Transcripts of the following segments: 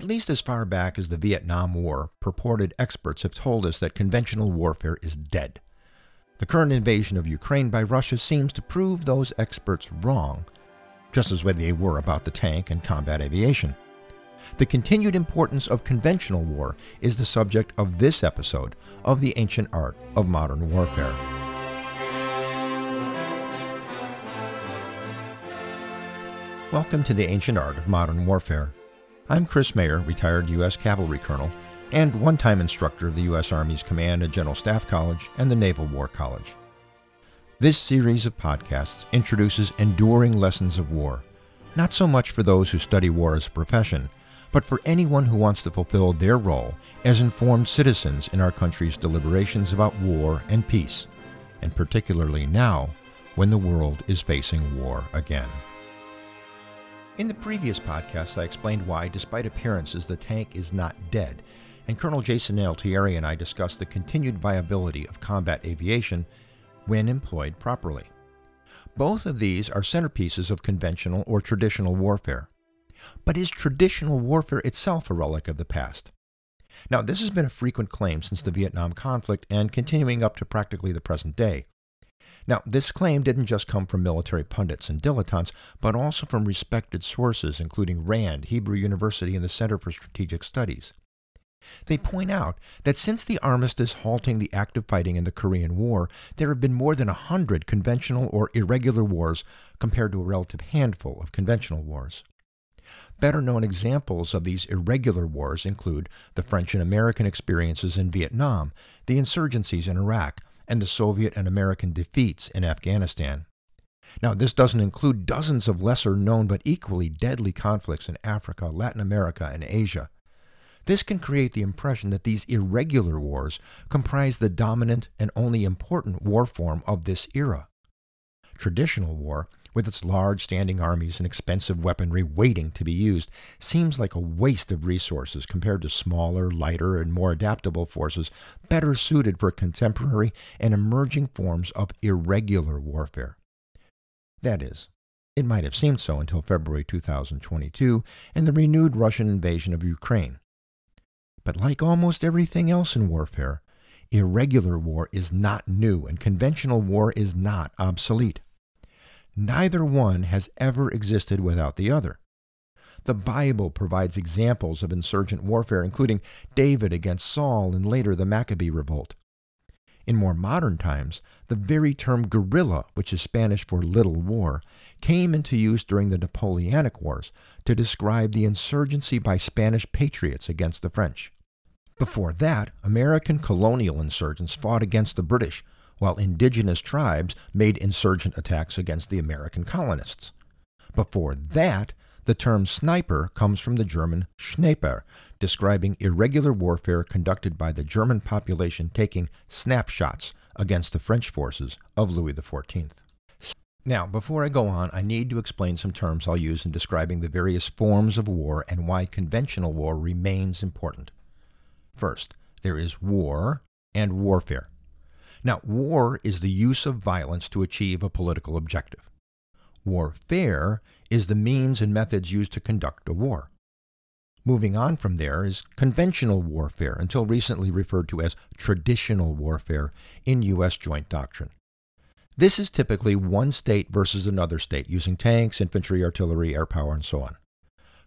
At least as far back as the Vietnam War, purported experts have told us that conventional warfare is dead. The current invasion of Ukraine by Russia seems to prove those experts wrong, just as when they were about the tank and combat aviation. The continued importance of conventional war is the subject of this episode of The Ancient Art of Modern Warfare. Welcome to The Ancient Art of Modern Warfare. I'm Chris Mayer, retired U.S. Cavalry Colonel, and one time instructor of the U.S. Army's Command and General Staff College and the Naval War College. This series of podcasts introduces enduring lessons of war, not so much for those who study war as a profession, but for anyone who wants to fulfill their role as informed citizens in our country's deliberations about war and peace, and particularly now when the world is facing war again. In the previous podcast, I explained why, despite appearances, the tank is not dead, and Colonel Jason Altieri and I discussed the continued viability of combat aviation when employed properly. Both of these are centerpieces of conventional or traditional warfare. But is traditional warfare itself a relic of the past? Now, this has been a frequent claim since the Vietnam conflict and continuing up to practically the present day. Now, this claim didn't just come from military pundits and dilettantes, but also from respected sources, including RAND, Hebrew University, and the Center for Strategic Studies. They point out that since the armistice halting the active fighting in the Korean War, there have been more than a hundred conventional or irregular wars compared to a relative handful of conventional wars. Better known examples of these irregular wars include the French and American experiences in Vietnam, the insurgencies in Iraq, and the Soviet and American defeats in Afghanistan. Now, this doesn't include dozens of lesser known but equally deadly conflicts in Africa, Latin America, and Asia. This can create the impression that these irregular wars comprise the dominant and only important war form of this era. Traditional war with its large standing armies and expensive weaponry waiting to be used, seems like a waste of resources compared to smaller, lighter, and more adaptable forces better suited for contemporary and emerging forms of irregular warfare. That is, it might have seemed so until February 2022 and the renewed Russian invasion of Ukraine. But like almost everything else in warfare, irregular war is not new and conventional war is not obsolete. Neither one has ever existed without the other. The Bible provides examples of insurgent warfare, including David against Saul and later the Maccabee revolt. In more modern times, the very term guerrilla, which is Spanish for little war, came into use during the Napoleonic Wars to describe the insurgency by Spanish patriots against the French. Before that, American colonial insurgents fought against the British, while indigenous tribes made insurgent attacks against the American colonists. Before that, the term sniper comes from the German Sniper, describing irregular warfare conducted by the German population taking snapshots against the French forces of Louis XIV. Now, before I go on, I need to explain some terms I'll use in describing the various forms of war and why conventional war remains important. First, there is war and warfare. Now, war is the use of violence to achieve a political objective. Warfare is the means and methods used to conduct a war. Moving on from there is conventional warfare, until recently referred to as traditional warfare in U.S. joint doctrine. This is typically one state versus another state using tanks, infantry, artillery, air power, and so on.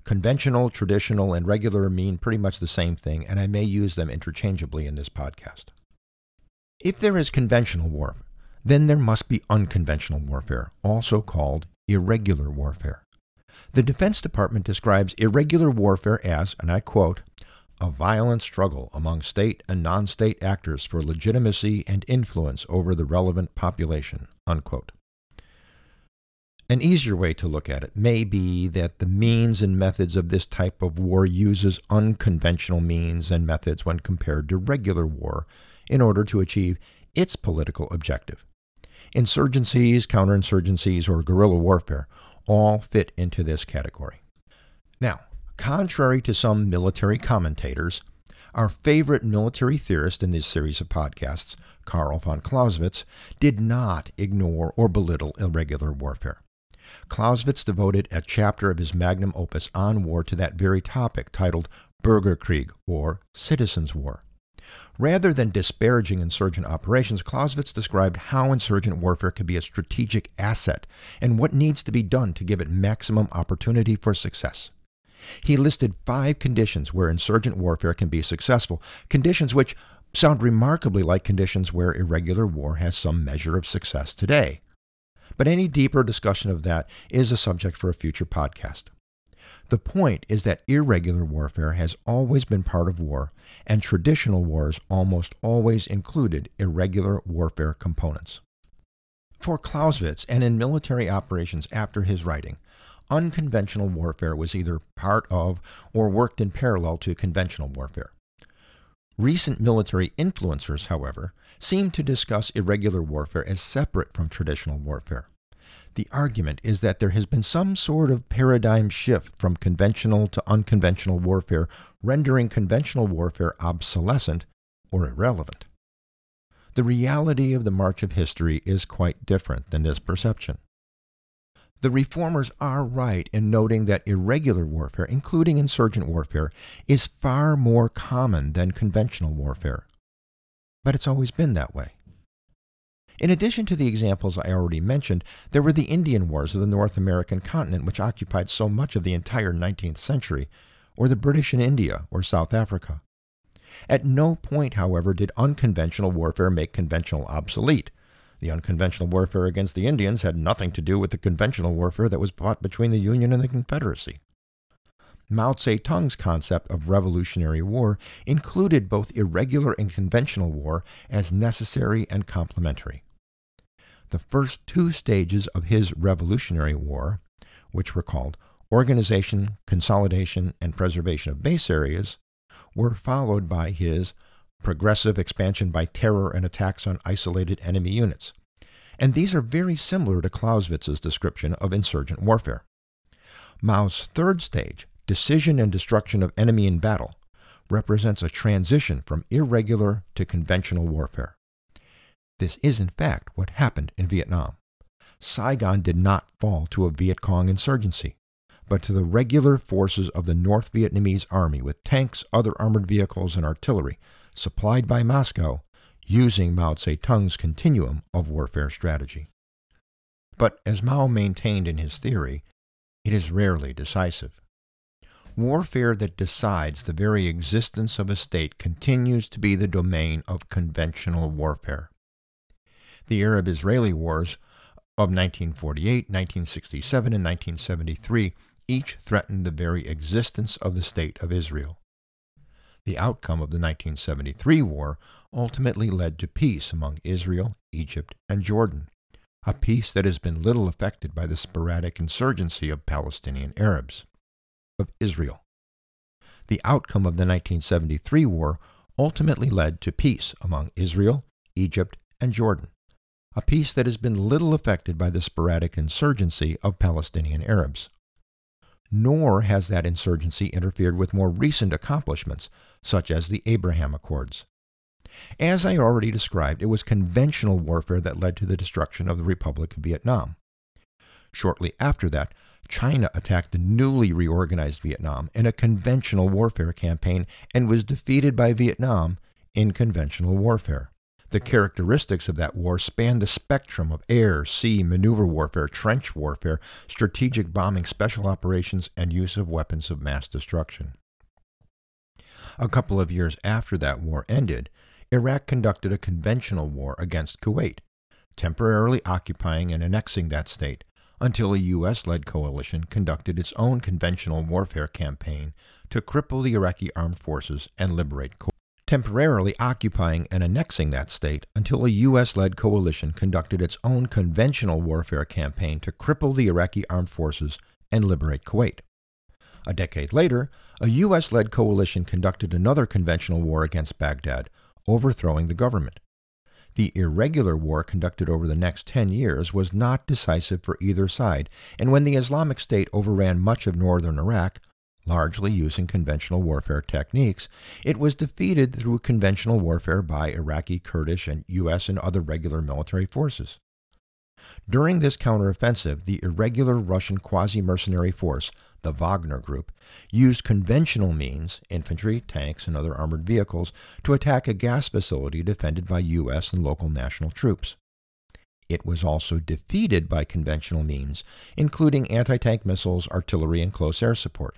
Conventional, traditional, and regular mean pretty much the same thing, and I may use them interchangeably in this podcast. If there is conventional war, then there must be unconventional warfare, also called irregular warfare. The Defense Department describes irregular warfare as, and I quote, a violent struggle among state and non state actors for legitimacy and influence over the relevant population. Unquote. An easier way to look at it may be that the means and methods of this type of war uses unconventional means and methods when compared to regular war in order to achieve its political objective. Insurgencies, counterinsurgencies, or guerrilla warfare all fit into this category. Now, contrary to some military commentators, our favorite military theorist in this series of podcasts, Karl von Clausewitz, did not ignore or belittle irregular warfare. Clausewitz devoted a chapter of his magnum opus on war to that very topic, titled Bürgerkrieg, or Citizens' War. Rather than disparaging insurgent operations, Clausewitz described how insurgent warfare could be a strategic asset and what needs to be done to give it maximum opportunity for success. He listed five conditions where insurgent warfare can be successful, conditions which sound remarkably like conditions where irregular war has some measure of success today. But any deeper discussion of that is a subject for a future podcast. The point is that irregular warfare has always been part of war, and traditional wars almost always included irregular warfare components. For Clausewitz, and in military operations after his writing, unconventional warfare was either part of or worked in parallel to conventional warfare. Recent military influencers, however, seem to discuss irregular warfare as separate from traditional warfare. The argument is that there has been some sort of paradigm shift from conventional to unconventional warfare, rendering conventional warfare obsolescent or irrelevant. The reality of the march of history is quite different than this perception. The reformers are right in noting that irregular warfare, including insurgent warfare, is far more common than conventional warfare. But it's always been that way. In addition to the examples I already mentioned, there were the Indian Wars of the North American continent, which occupied so much of the entire 19th century, or the British in India or South Africa. At no point, however, did unconventional warfare make conventional obsolete. The unconventional warfare against the Indians had nothing to do with the conventional warfare that was fought between the Union and the Confederacy. Mao Zedong's concept of revolutionary war included both irregular and conventional war as necessary and complementary. The first two stages of his revolutionary war, which were called organization, consolidation, and preservation of base areas, were followed by his progressive expansion by terror and attacks on isolated enemy units. And these are very similar to Clausewitz's description of insurgent warfare. Mao's third stage, decision and destruction of enemy in battle, represents a transition from irregular to conventional warfare. This is, in fact, what happened in Vietnam. Saigon did not fall to a Viet Cong insurgency, but to the regular forces of the North Vietnamese army with tanks, other armored vehicles, and artillery supplied by Moscow using Mao Zedong's continuum of warfare strategy. But as Mao maintained in his theory, it is rarely decisive. Warfare that decides the very existence of a state continues to be the domain of conventional warfare. The Arab Israeli wars of 1948, 1967, and 1973 each threatened the very existence of the State of Israel. The outcome of the 1973 war ultimately led to peace among Israel, Egypt, and Jordan, a peace that has been little affected by the sporadic insurgency of Palestinian Arabs. Of Israel. The outcome of the 1973 war ultimately led to peace among Israel, Egypt, and Jordan, a peace that has been little affected by the sporadic insurgency of Palestinian Arabs nor has that insurgency interfered with more recent accomplishments, such as the Abraham Accords. As I already described, it was conventional warfare that led to the destruction of the Republic of Vietnam. Shortly after that, China attacked the newly reorganized Vietnam in a conventional warfare campaign and was defeated by Vietnam in conventional warfare. The characteristics of that war span the spectrum of air, sea, maneuver warfare, trench warfare, strategic bombing, special operations, and use of weapons of mass destruction. A couple of years after that war ended, Iraq conducted a conventional war against Kuwait, temporarily occupying and annexing that state until a U.S. led coalition conducted its own conventional warfare campaign to cripple the Iraqi armed forces and liberate Kuwait temporarily occupying and annexing that state until a U.S. led coalition conducted its own conventional warfare campaign to cripple the Iraqi armed forces and liberate Kuwait. A decade later, a U.S. led coalition conducted another conventional war against Baghdad, overthrowing the government. The irregular war conducted over the next 10 years was not decisive for either side, and when the Islamic State overran much of northern Iraq, largely using conventional warfare techniques, it was defeated through conventional warfare by Iraqi, Kurdish, and U.S. and other regular military forces. During this counteroffensive, the irregular Russian quasi mercenary force, the Wagner Group, used conventional means, infantry, tanks, and other armored vehicles, to attack a gas facility defended by U.S. and local national troops. It was also defeated by conventional means, including anti tank missiles, artillery, and close air support.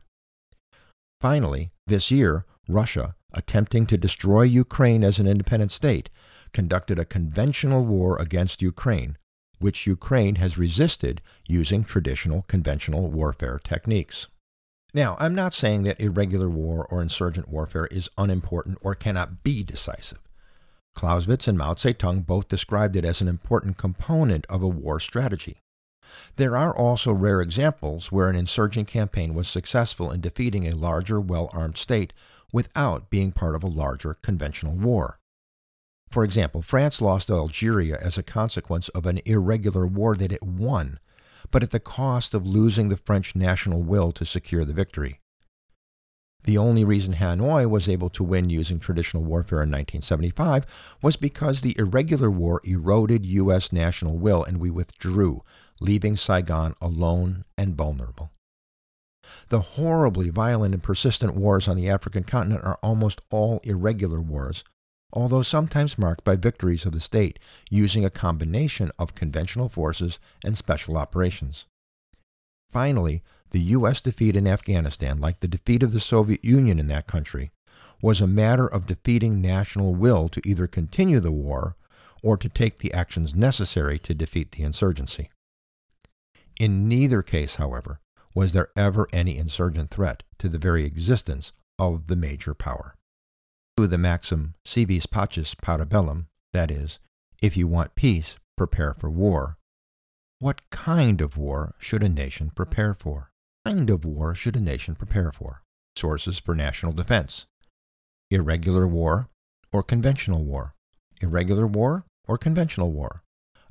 Finally, this year, Russia, attempting to destroy Ukraine as an independent state, conducted a conventional war against Ukraine, which Ukraine has resisted using traditional conventional warfare techniques. Now, I'm not saying that irregular war or insurgent warfare is unimportant or cannot be decisive. Clausewitz and Mao Zedong both described it as an important component of a war strategy. There are also rare examples where an insurgent campaign was successful in defeating a larger, well armed state without being part of a larger conventional war. For example, France lost Algeria as a consequence of an irregular war that it won, but at the cost of losing the French national will to secure the victory. The only reason Hanoi was able to win using traditional warfare in 1975 was because the irregular war eroded U.S. national will and we withdrew, leaving Saigon alone and vulnerable. The horribly violent and persistent wars on the African continent are almost all irregular wars, although sometimes marked by victories of the state using a combination of conventional forces and special operations. Finally, the U.S. defeat in Afghanistan, like the defeat of the Soviet Union in that country, was a matter of defeating national will to either continue the war or to take the actions necessary to defeat the insurgency. In neither case, however, was there ever any insurgent threat to the very existence of the major power. The maxim, si vis pacem, para bellum, that is, if you want peace, prepare for war. What kind of war should a nation prepare for? kind of war should a nation prepare for? Sources for national defense. Irregular war or conventional war. Irregular war or conventional war.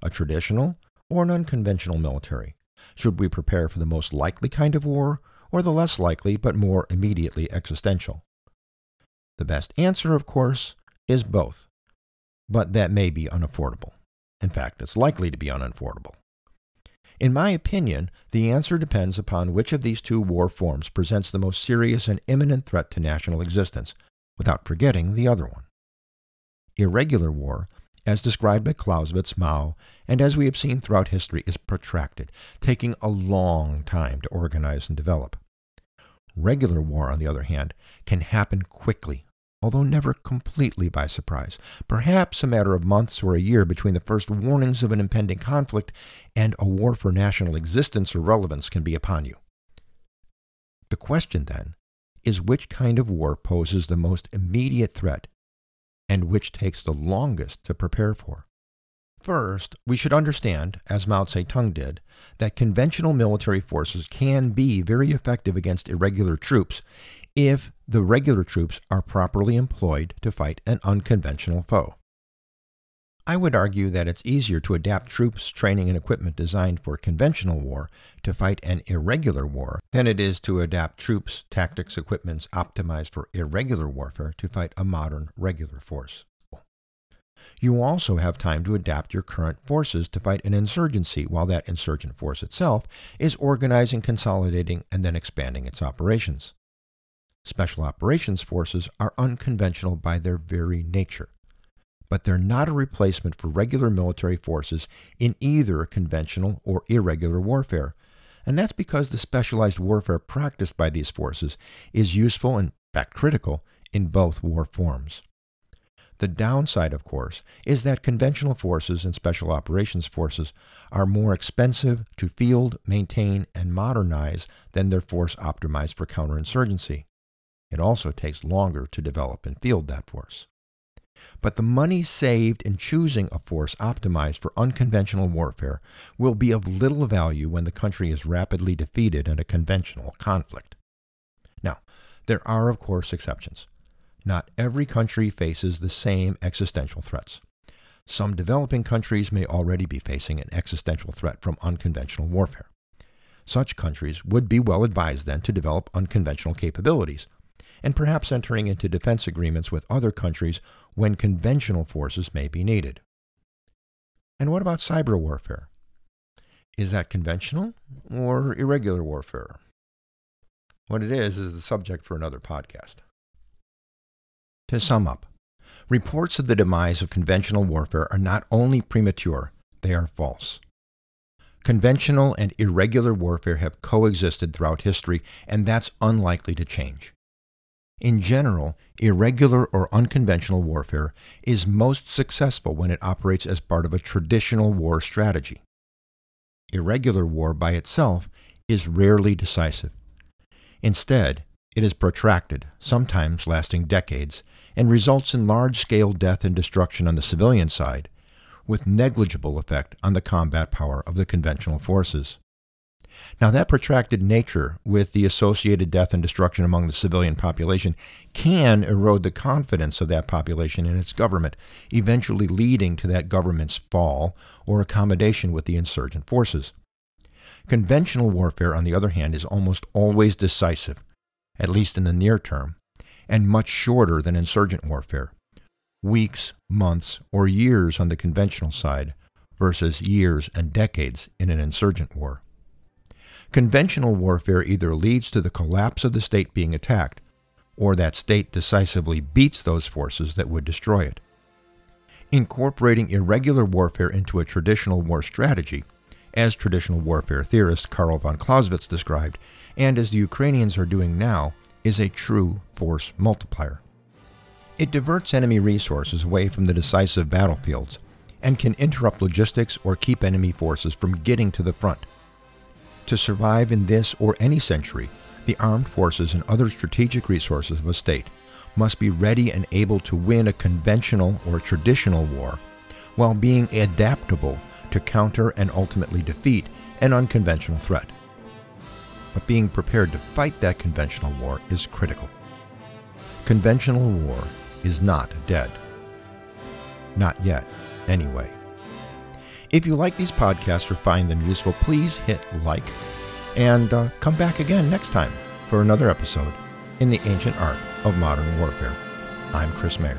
A traditional or an unconventional military. Should we prepare for the most likely kind of war or the less likely but more immediately existential? The best answer, of course, is both. But that may be unaffordable. In fact, it's likely to be unaffordable. In my opinion, the answer depends upon which of these two war forms presents the most serious and imminent threat to national existence, without forgetting the other one. Irregular war, as described by Clausewitz, Mao, and as we have seen throughout history, is protracted, taking a long time to organize and develop. Regular war, on the other hand, can happen quickly, although never completely by surprise, perhaps a matter of months or a year between the first warnings of an impending conflict and a war for national existence or relevance can be upon you. The question, then, is which kind of war poses the most immediate threat and which takes the longest to prepare for? First, we should understand, as Mao Zedong did, that conventional military forces can be very effective against irregular troops if the regular troops are properly employed to fight an unconventional foe. I would argue that it's easier to adapt troops, training, and equipment designed for conventional war to fight an irregular war than it is to adapt troops, tactics, equipments optimized for irregular warfare to fight a modern regular force. You also have time to adapt your current forces to fight an insurgency while that insurgent force itself is organizing, consolidating, and then expanding its operations. Special Operations Forces are unconventional by their very nature, but they're not a replacement for regular military forces in either conventional or irregular warfare, and that's because the specialized warfare practiced by these forces is useful and, in fact, critical in both war forms. The downside, of course, is that conventional forces and special operations forces are more expensive to field, maintain, and modernize than their force optimized for counterinsurgency. It also takes longer to develop and field that force. But the money saved in choosing a force optimized for unconventional warfare will be of little value when the country is rapidly defeated in a conventional conflict. Now, there are, of course, exceptions. Not every country faces the same existential threats. Some developing countries may already be facing an existential threat from unconventional warfare. Such countries would be well advised then to develop unconventional capabilities, and perhaps entering into defense agreements with other countries when conventional forces may be needed. And what about cyber warfare? Is that conventional or irregular warfare? What it is is the subject for another podcast. To sum up, reports of the demise of conventional warfare are not only premature, they are false. Conventional and irregular warfare have coexisted throughout history, and that's unlikely to change. In general, irregular or unconventional warfare is most successful when it operates as part of a traditional war strategy. Irregular war by itself is rarely decisive. Instead, it is protracted, sometimes lasting decades, and results in large scale death and destruction on the civilian side, with negligible effect on the combat power of the conventional forces. Now, that protracted nature, with the associated death and destruction among the civilian population, can erode the confidence of that population in its government, eventually leading to that government's fall or accommodation with the insurgent forces. Conventional warfare, on the other hand, is almost always decisive, at least in the near term, and much shorter than insurgent warfare weeks, months, or years on the conventional side versus years and decades in an insurgent war. Conventional warfare either leads to the collapse of the state being attacked, or that state decisively beats those forces that would destroy it. Incorporating irregular warfare into a traditional war strategy, as traditional warfare theorist Karl von Clausewitz described, and as the Ukrainians are doing now, is a true force multiplier. It diverts enemy resources away from the decisive battlefields and can interrupt logistics or keep enemy forces from getting to the front. To survive in this or any century, the armed forces and other strategic resources of a state must be ready and able to win a conventional or traditional war while being adaptable to counter and ultimately defeat an unconventional threat. But being prepared to fight that conventional war is critical. Conventional war is not dead. Not yet, anyway. If you like these podcasts or find them useful, please hit like and uh, come back again next time for another episode in the ancient art of modern warfare. I'm Chris Mayer.